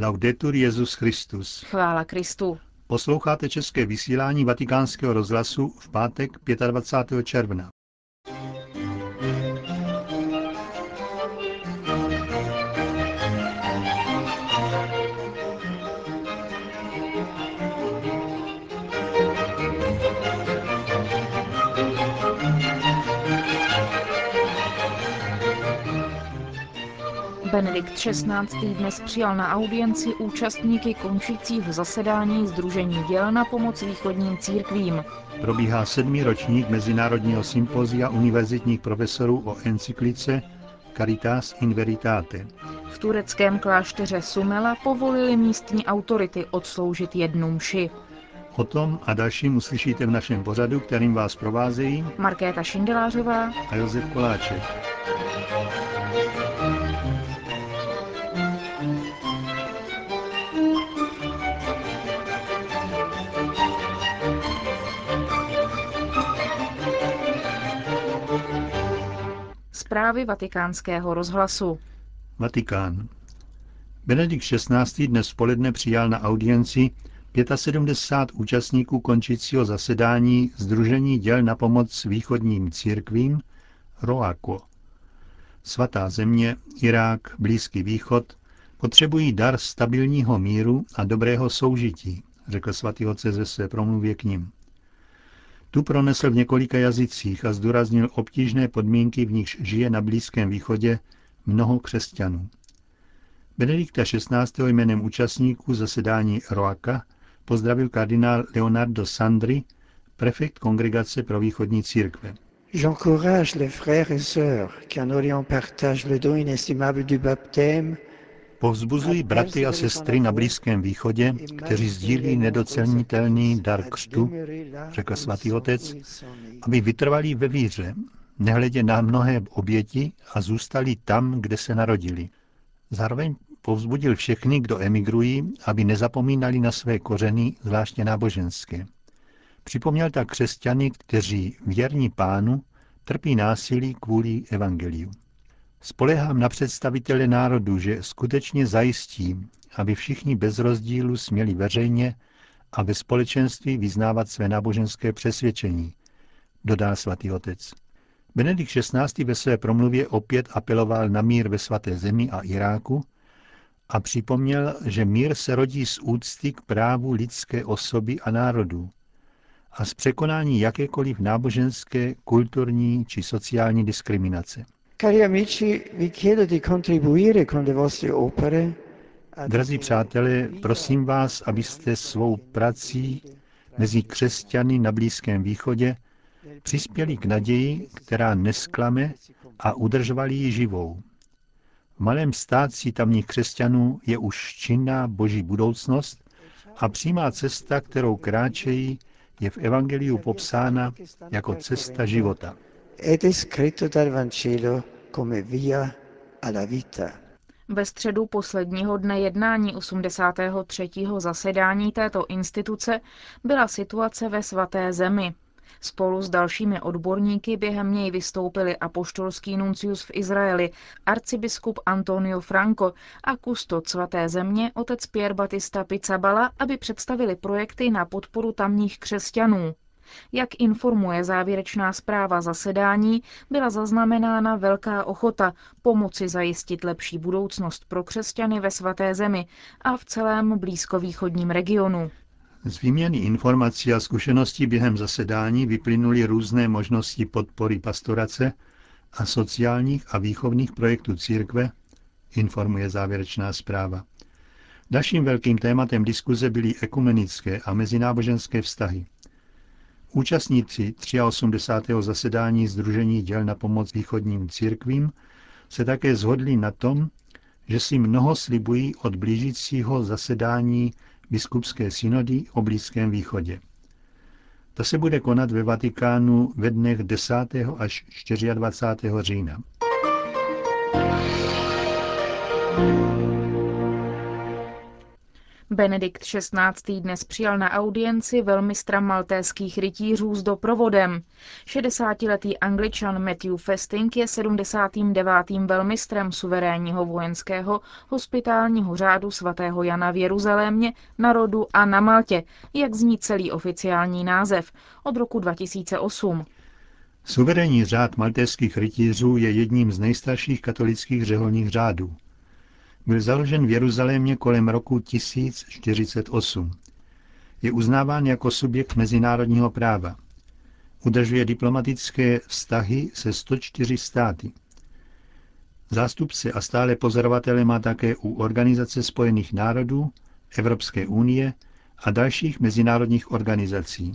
Laudetur Jezus Christus. Chvála Kristu. Posloucháte české vysílání Vatikánského rozhlasu v pátek 25. června. Benedikt XVI. dnes přijal na audienci účastníky končícího zasedání Združení děl na pomoc východním církvím. Probíhá sedmý ročník Mezinárodního sympozia univerzitních profesorů o encyklice Caritas in Veritate. V tureckém klášteře Sumela povolili místní autority odsloužit jednu mši. O tom a dalším uslyšíte v našem pořadu, kterým vás provázejí Markéta Šindelářová a Josef Koláček. Zprávy vatikánského rozhlasu. Vatikán. Benedikt XVI. dnes poledne přijal na audienci 75 účastníků končícího zasedání Združení děl na pomoc východním církvím ROACO. Svatá země, Irák, Blízký východ potřebují dar stabilního míru a dobrého soužití, řekl svatý otec ze své promluvě k ním. Tu pronesl v několika jazycích a zdůraznil obtížné podmínky, v nichž žije na Blízkém východě mnoho křesťanů. Benedikta XVI. jménem účastníků zasedání Roaka pozdravil kardinál Leonardo Sandri, prefekt Kongregace pro východní církve. J'encourage les frères et sœurs qui en Orient partagent le don inestimable du baptême Povzbuzují bratry a sestry na Blízkém východě, kteří sdílí nedocenitelný dar křtu, řekl svatý otec, aby vytrvali ve víře, nehledě na mnohé oběti a zůstali tam, kde se narodili. Zároveň povzbudil všechny, kdo emigrují, aby nezapomínali na své kořeny, zvláště náboženské. Připomněl tak křesťany, kteří věrní pánu trpí násilí kvůli evangeliu. Spolehám na představitele národu, že skutečně zajistí, aby všichni bez rozdílu směli veřejně a ve společenství vyznávat své náboženské přesvědčení, dodá svatý otec. Benedikt XVI. ve své promluvě opět apeloval na mír ve svaté zemi a Iráku a připomněl, že mír se rodí z úcty k právu lidské osoby a národů a z překonání jakékoliv náboženské, kulturní či sociální diskriminace. Cari amici, vi chiedo di contribuire con le vostre opere Drazí přátelé, prosím vás, abyste svou prací mezi křesťany na Blízkém východě přispěli k naději, která nesklame a udržovali ji živou. V malém státci tamních křesťanů je už činná boží budoucnost a přímá cesta, kterou kráčejí, je v Evangeliu popsána jako cesta života. È dal Vangelo come via alla vita. Ve středu posledního dne jednání 83. zasedání této instituce byla situace ve svaté zemi. Spolu s dalšími odborníky během něj vystoupili apoštolský nuncius v Izraeli, arcibiskup Antonio Franco a kustod svaté země otec Pierre Batista Pizzabala, aby představili projekty na podporu tamních křesťanů. Jak informuje závěrečná zpráva zasedání, byla zaznamenána velká ochota pomoci zajistit lepší budoucnost pro křesťany ve svaté zemi a v celém blízkovýchodním regionu. Z výměny informací a zkušeností během zasedání vyplynuly různé možnosti podpory pastorace a sociálních a výchovných projektů církve, informuje závěrečná zpráva. Dalším velkým tématem diskuze byly ekumenické a mezináboženské vztahy. Účastníci 83. zasedání Združení děl na pomoc východním církvím se také zhodli na tom, že si mnoho slibují od blížícího zasedání biskupské synody o Blízkém východě. To se bude konat ve Vatikánu ve dnech 10. až 24. října. Benedikt XVI. dnes přijal na audienci velmistra maltéských rytířů s doprovodem. 60-letý angličan Matthew Festing je 79. velmistrem suverénního vojenského hospitálního řádu svatého Jana v Jeruzalémě, na rodu a na Maltě, jak zní celý oficiální název, od roku 2008. Suverénní řád maltéských rytířů je jedním z nejstarších katolických řeholních řádů. Byl založen v Jeruzalémě kolem roku 1048. Je uznáván jako subjekt mezinárodního práva. Udržuje diplomatické vztahy se 104 státy. Zástupce a stále pozorovatele má také u Organizace spojených národů, Evropské unie a dalších mezinárodních organizací.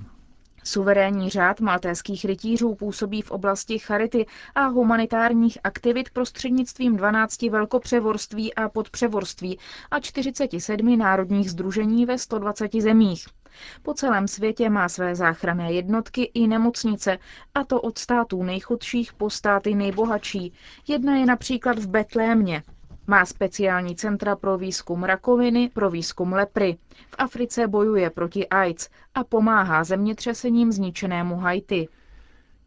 Suverénní řád maltéských rytířů působí v oblasti charity a humanitárních aktivit prostřednictvím 12 velkopřevorství a podpřevorství a 47 národních združení ve 120 zemích. Po celém světě má své záchranné jednotky i nemocnice, a to od států nejchudších po státy nejbohatší. Jedna je například v Betlémě, má speciální centra pro výzkum rakoviny, pro výzkum lepry. V Africe bojuje proti AIDS a pomáhá zemětřesením zničenému Haiti.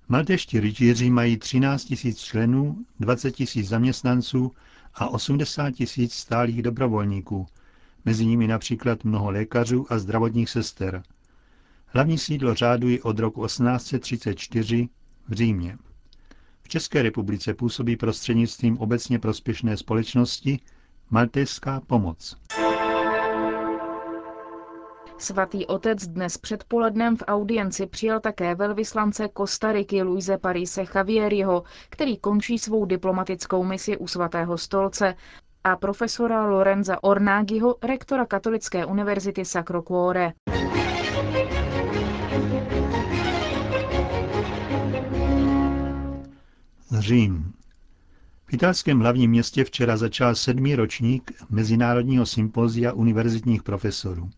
Malteští rytíři mají 13 000 členů, 20 000 zaměstnanců a 80 000 stálých dobrovolníků, mezi nimi například mnoho lékařů a zdravotních sester. Hlavní sídlo řádu je od roku 1834 v Římě. V České republice působí prostřednictvím obecně prospěšné společnosti Maltéská pomoc. Svatý otec dnes předpolednem v audienci přijal také velvyslance Kostariky Luise Parise Javieriho, který končí svou diplomatickou misi u svatého stolce, a profesora Lorenza Ornágiho, rektora Katolické univerzity Sacro Cuore. Řím. V italském hlavním městě včera začal sedmý ročník Mezinárodního sympozia univerzitních profesorů.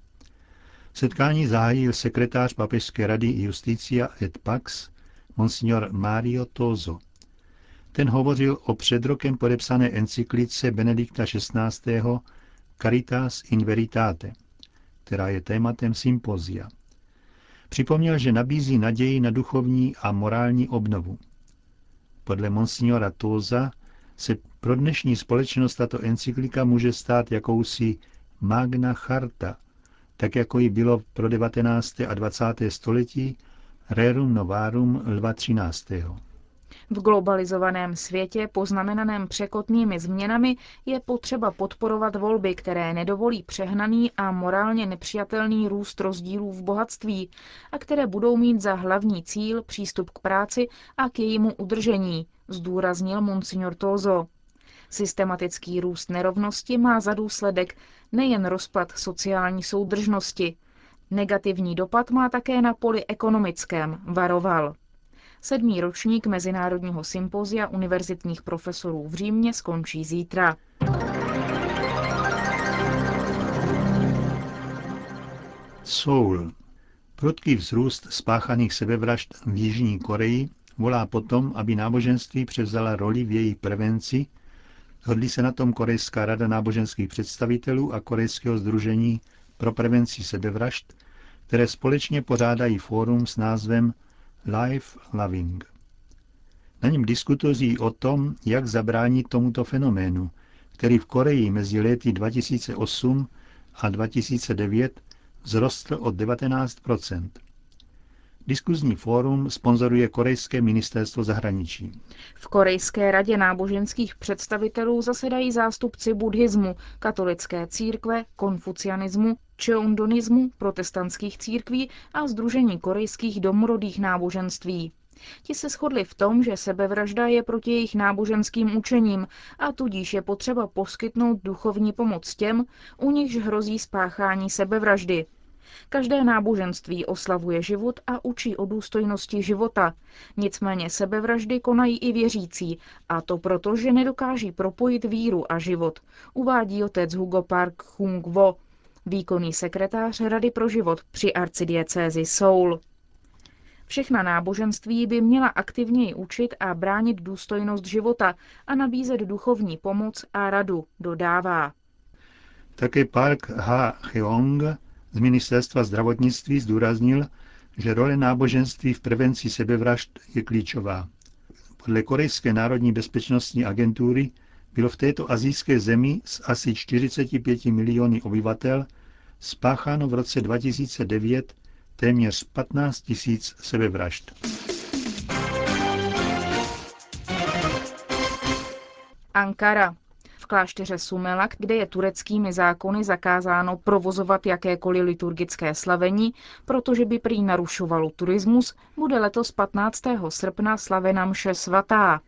Setkání zahájil sekretář Papežské rady Justicia et Pax, monsignor Mario Tozo. Ten hovořil o před rokem podepsané encyklice Benedikta XVI. Caritas in Veritate, která je tématem sympozia. Připomněl, že nabízí naději na duchovní a morální obnovu. Podle monsignora Toza se pro dnešní společnost tato encyklika může stát jakousi Magna Charta, tak jako ji bylo pro 19. a 20. století Rerum Novarum Lva 13. V globalizovaném světě, poznamenaném překotnými změnami, je potřeba podporovat volby, které nedovolí přehnaný a morálně nepřijatelný růst rozdílů v bohatství a které budou mít za hlavní cíl přístup k práci a k jejímu udržení, zdůraznil monsignor Tozo. Systematický růst nerovnosti má za důsledek nejen rozpad sociální soudržnosti. Negativní dopad má také na poli ekonomickém, varoval. Sedmý ročník Mezinárodního sympozia univerzitních profesorů v Římě skončí zítra. Soul. Prudký vzrůst spáchaných sebevražd v Jižní Koreji volá potom, aby náboženství převzala roli v její prevenci. Hodlí se na tom Korejská rada náboženských představitelů a Korejského združení pro prevenci sebevražd, které společně pořádají fórum s názvem Life Loving. Na něm diskutují o tom, jak zabránit tomuto fenoménu, který v Koreji mezi lety 2008 a 2009 vzrostl o 19 Diskuzní fórum sponzoruje Korejské ministerstvo zahraničí. V Korejské radě náboženských představitelů zasedají zástupci buddhismu, katolické církve, konfucianismu, cheondonismu, protestantských církví a Združení korejských domorodých náboženství. Ti se shodli v tom, že sebevražda je proti jejich náboženským učením a tudíž je potřeba poskytnout duchovní pomoc těm, u nichž hrozí spáchání sebevraždy. Každé náboženství oslavuje život a učí o důstojnosti života. Nicméně sebevraždy konají i věřící, a to proto, že nedokáží propojit víru a život, uvádí otec Hugo Park Hung Vo, výkonný sekretář Rady pro život při arcidiecézi Soul. Všechna náboženství by měla aktivněji učit a bránit důstojnost života a nabízet duchovní pomoc a radu, dodává. Také Park Ha-cheong z ministerstva zdravotnictví zdůraznil, že role náboženství v prevenci sebevražd je klíčová. Podle Korejské národní bezpečnostní agentury bylo v této azijské zemi s asi 45 miliony obyvatel spácháno v roce 2009 téměř 15 tisíc sebevražd. Ankara. V klášteře Sumelak, kde je tureckými zákony zakázáno provozovat jakékoliv liturgické slavení, protože by prý narušovalo turismus, bude letos 15. srpna slavena mše svatá.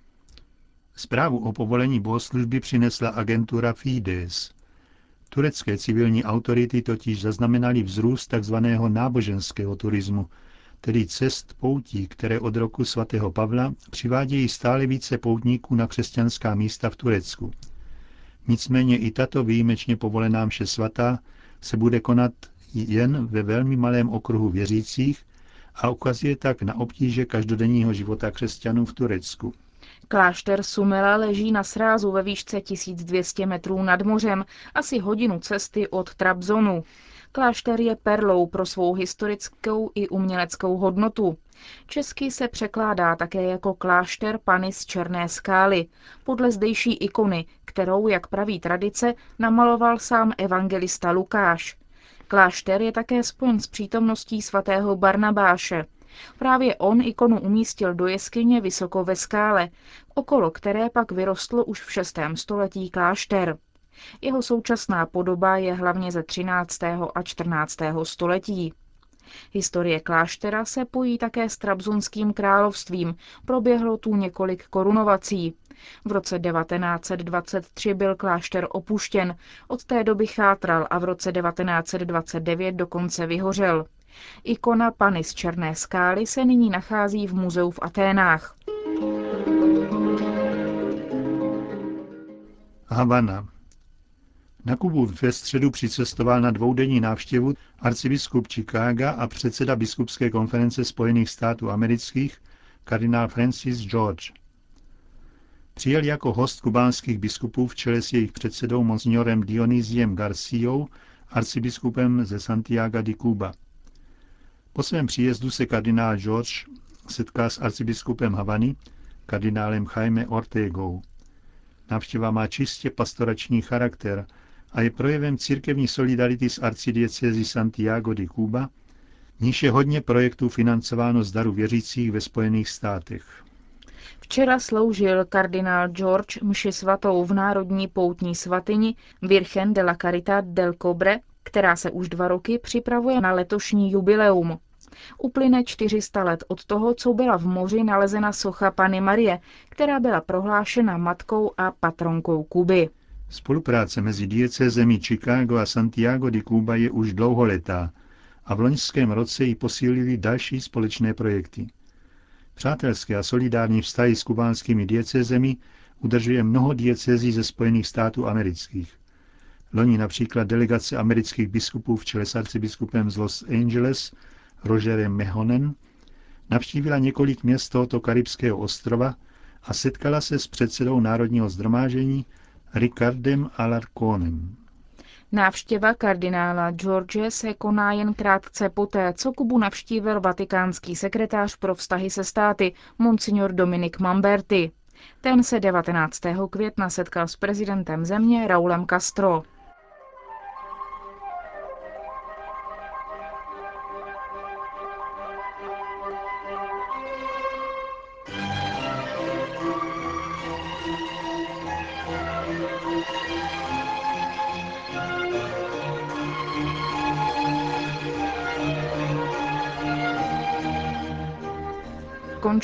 Zprávu o povolení bohoslužby přinesla agentura Fides. Turecké civilní autority totiž zaznamenaly vzrůst tzv. náboženského turismu, tedy cest poutí, které od roku svatého Pavla přivádějí stále více poutníků na křesťanská místa v Turecku. Nicméně i tato výjimečně povolená mše svatá se bude konat jen ve velmi malém okruhu věřících a ukazuje tak na obtíže každodenního života křesťanů v Turecku. Klášter Sumela leží na srázu ve výšce 1200 metrů nad mořem, asi hodinu cesty od Trabzonu. Klášter je perlou pro svou historickou i uměleckou hodnotu. Česky se překládá také jako klášter Pany z Černé skály, podle zdejší ikony, kterou, jak praví tradice, namaloval sám evangelista Lukáš. Klášter je také spojen s přítomností svatého Barnabáše. Právě on ikonu umístil do jeskyně vysoko ve skále, okolo které pak vyrostl už v 6. století klášter. Jeho současná podoba je hlavně ze 13. a 14. století. Historie kláštera se pojí také s Trabzonským královstvím, proběhlo tu několik korunovací. V roce 1923 byl klášter opuštěn, od té doby chátral a v roce 1929 dokonce vyhořel. Ikona Pany z Černé skály se nyní nachází v muzeu v Aténách. Havana. Na Kubu ve středu přicestoval na dvoudenní návštěvu arcibiskup Chicaga a předseda biskupské konference Spojených států amerických kardinál Francis George. Přijel jako host kubánských biskupů v čele s jejich předsedou monsignorem Dionysiem Garciou, arcibiskupem ze Santiago de Cuba. Po svém příjezdu se kardinál George setká s arcibiskupem Havany, kardinálem Jaime Ortegou. Návštěva má čistě pastorační charakter a je projevem církevní solidarity s arcidiecezí Santiago de Cuba, níž je hodně projektů financováno z daru věřících ve Spojených státech. Včera sloužil kardinál George mši svatou v Národní poutní svatyni Virgen de la Caridad del Cobre, která se už dva roky připravuje na letošní jubileum. Uplyne 400 let od toho, co byla v moři nalezena socha Pany Marie, která byla prohlášena matkou a patronkou Kuby. Spolupráce mezi diecezemi Chicago a Santiago de Cuba je už dlouholetá a v loňském roce ji posílili další společné projekty. Přátelské a solidární vztahy s kubánskými diecezemi udržuje mnoho diecezí ze Spojených států amerických. Loni například delegace amerických biskupů v čele s arcibiskupem z Los Angeles Rogerem Mehonen navštívila několik měst tohoto karibského ostrova a setkala se s předsedou Národního zdromážení Ricardem Alarconem. Návštěva kardinála George se koná jen krátce poté, co Kubu navštívil vatikánský sekretář pro vztahy se státy, monsignor Dominik Mamberti. Ten se 19. května setkal s prezidentem země Raulem Castro.